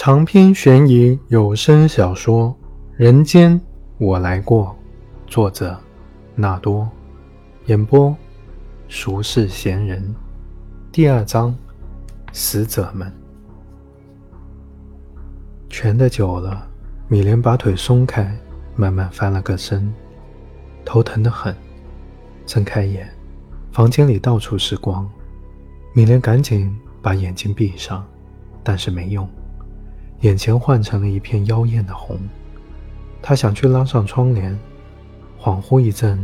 长篇悬疑有声小说《人间我来过》，作者纳多，演播俗世闲人。第二章，死者们。蜷的久了，米莲把腿松开，慢慢翻了个身，头疼得很。睁开眼，房间里到处是光。米莲赶紧把眼睛闭上，但是没用。眼前换成了一片妖艳的红，他想去拉上窗帘，恍惚一阵，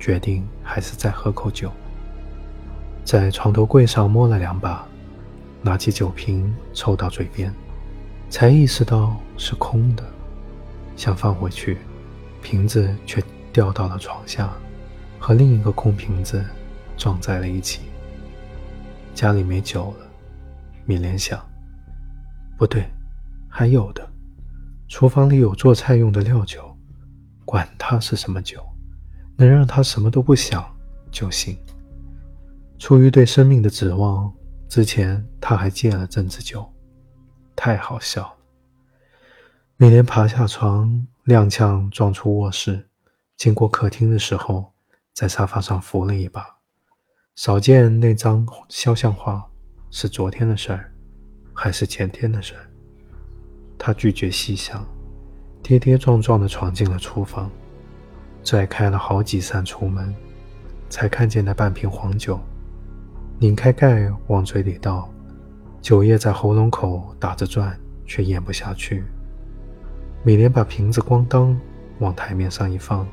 决定还是再喝口酒。在床头柜上摸了两把，拿起酒瓶凑到嘴边，才意识到是空的，想放回去，瓶子却掉到了床下，和另一个空瓶子撞在了一起。家里没酒了，米莲想，不对。还有的，厨房里有做菜用的料酒，管它是什么酒，能让他什么都不想就行。出于对生命的指望，之前他还戒了阵子酒，太好笑了。米莲爬下床，踉跄撞出卧室，经过客厅的时候，在沙发上扶了一把。少见那张肖像画，是昨天的事儿，还是前天的事儿？他拒绝细想，跌跌撞撞地闯进了厨房，拽开了好几扇橱门，才看见那半瓶黄酒。拧开盖往嘴里倒，酒液在喉咙口打着转，却咽不下去。米莲把瓶子咣当往台面上一放，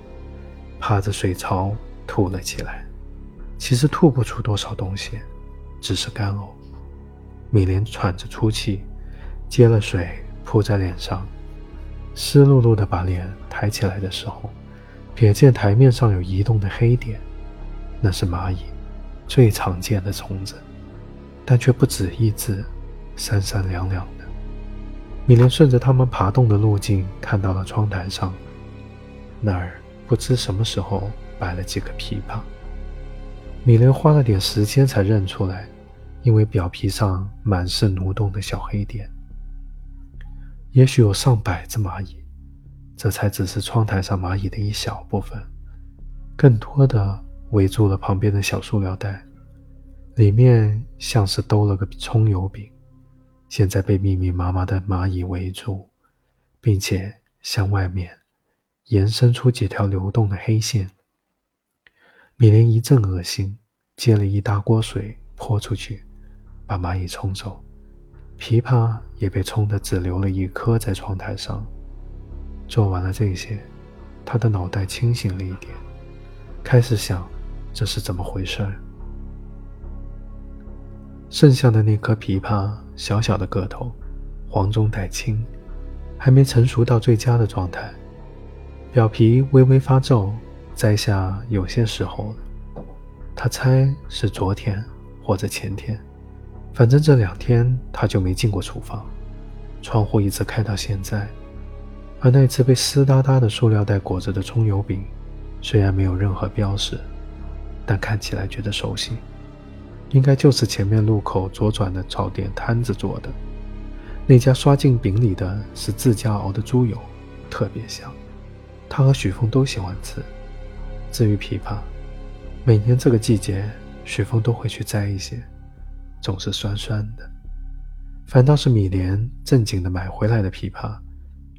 趴着水槽吐了起来。其实吐不出多少东西，只是干呕。米莲喘着粗气，接了水。扑在脸上，湿漉漉的把脸抬起来的时候，瞥见台面上有移动的黑点，那是蚂蚁，最常见的虫子，但却不止一只，三三两两的。米莲顺着它们爬动的路径，看到了窗台上，那儿不知什么时候摆了几个琵琶。米莲花了点时间才认出来，因为表皮上满是蠕动的小黑点。也许有上百只蚂蚁，这才只是窗台上蚂蚁的一小部分，更多的围住了旁边的小塑料袋，里面像是兜了个葱油饼，现在被密密麻麻的蚂蚁围住，并且向外面延伸出几条流动的黑线。米莲一阵恶心，接了一大锅水泼出去，把蚂蚁冲走。琵琶也被冲得只留了一颗在窗台上。做完了这些，他的脑袋清醒了一点，开始想这是怎么回事儿。剩下的那颗琵琶，小小的个头，黄中带青，还没成熟到最佳的状态，表皮微微发皱，摘下有些时候了。他猜是昨天或者前天。反正这两天他就没进过厨房，窗户一直开到现在。而那次被湿哒哒的塑料袋裹着的葱油饼，虽然没有任何标识，但看起来觉得熟悉，应该就是前面路口左转的早点摊子做的。那家刷进饼里的是自家熬的猪油，特别香。他和许峰都喜欢吃。至于枇杷，每年这个季节，许峰都会去摘一些。总是酸酸的，反倒是米莲正经的买回来的枇杷，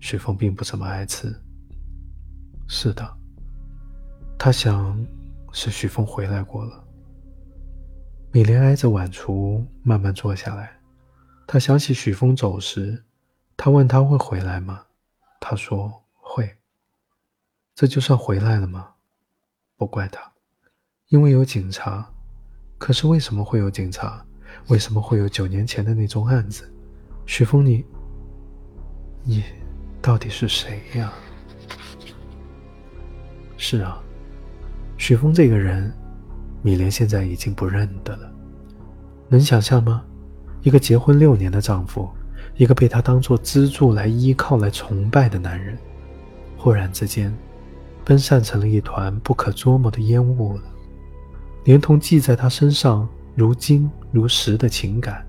许峰并不怎么爱吃。是的，他想是许峰回来过了。米莲挨着碗橱慢慢坐下来，他想起许峰走时，他问他会回来吗？他说会。这就算回来了吗？不怪他，因为有警察。可是为什么会有警察？为什么会有九年前的那宗案子？许峰，你，你到底是谁呀？是啊，许峰这个人，米莲现在已经不认得了。能想象吗？一个结婚六年的丈夫，一个被她当做支柱来依靠、来崇拜的男人，忽然之间，分散成了一团不可捉摸的烟雾了，连同系在他身上。如今如实的情感，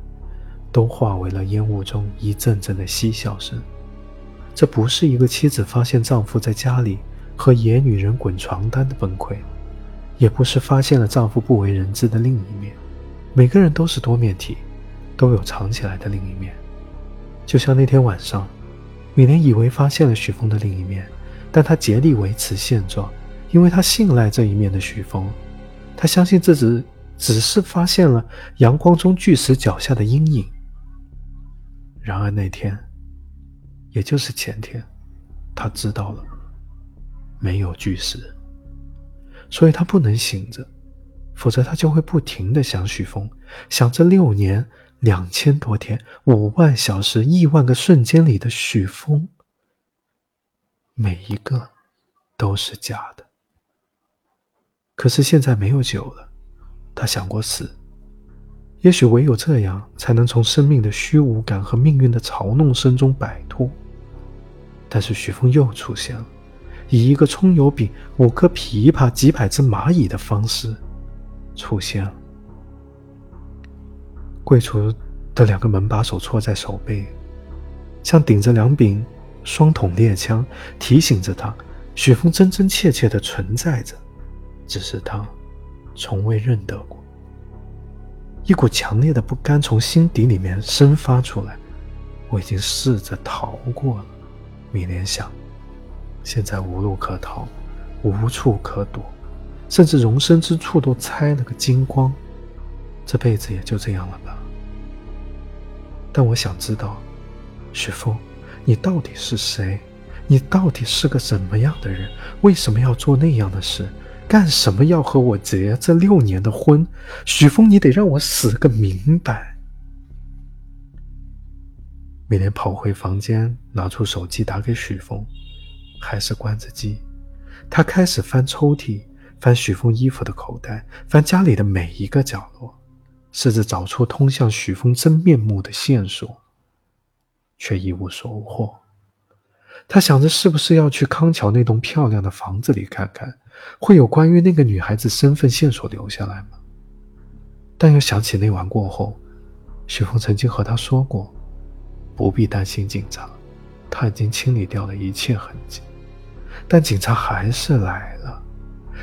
都化为了烟雾中一阵阵的嬉笑声。这不是一个妻子发现丈夫在家里和野女人滚床单的崩溃，也不是发现了丈夫不为人知的另一面。每个人都是多面体，都有藏起来的另一面。就像那天晚上，米莲以为发现了许峰的另一面，但她竭力维持现状，因为她信赖这一面的许峰，她相信自己只是发现了阳光中巨石脚下的阴影。然而那天。也就是前天，他知道了没有巨石，所以他不能醒着，否则他就会不停的想许峰，想这六年、两千多天、五万小时、亿万个瞬间里的许峰，每一个都是假的。可是现在没有酒了，他想过死，也许唯有这样，才能从生命的虚无感和命运的嘲弄声中摆脱。但是许峰又出现了，以一个葱油饼、五颗枇杷、几百只蚂蚁的方式出现了。柜橱的两个门把手戳在手背，像顶着两柄双筒猎枪，提醒着他：许峰真真切切的存在着，只是他从未认得过。一股强烈的不甘从心底里面生发出来，我已经试着逃过了。米莲想，现在无路可逃，无处可躲，甚至容身之处都拆了个精光，这辈子也就这样了吧。但我想知道，许峰，你到底是谁？你到底是个什么样的人？为什么要做那样的事？干什么要和我结这六年的婚？许峰，你得让我死个明白。美莲跑回房间，拿出手机打给许峰，还是关着机。他开始翻抽屉，翻许峰衣服的口袋，翻家里的每一个角落，试着找出通向许峰真面目的线索，却一无所获。他想着，是不是要去康桥那栋漂亮的房子里看看，会有关于那个女孩子身份线索留下来吗？但又想起那晚过后，许峰曾经和他说过。不必担心警察，他已经清理掉了一切痕迹。但警察还是来了，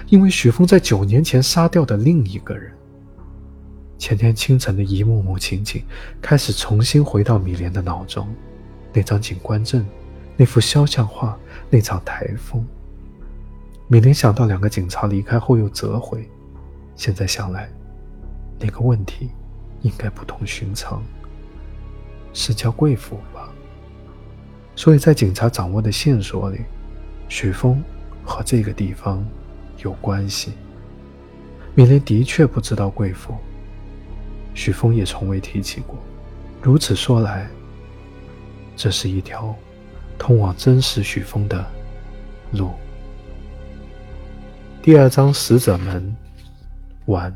因为许峰在九年前杀掉的另一个人。前天清晨的一幕幕情景开始重新回到米莲的脑中：那张警官证，那幅肖像画，那场台风。米林想到两个警察离开后又折回，现在想来，那个问题应该不同寻常。是叫贵妇吧？所以在警察掌握的线索里，许峰和这个地方有关系。米林的确不知道贵妇，许峰也从未提起过。如此说来，这是一条通往真实许峰的路。第二章使者们完。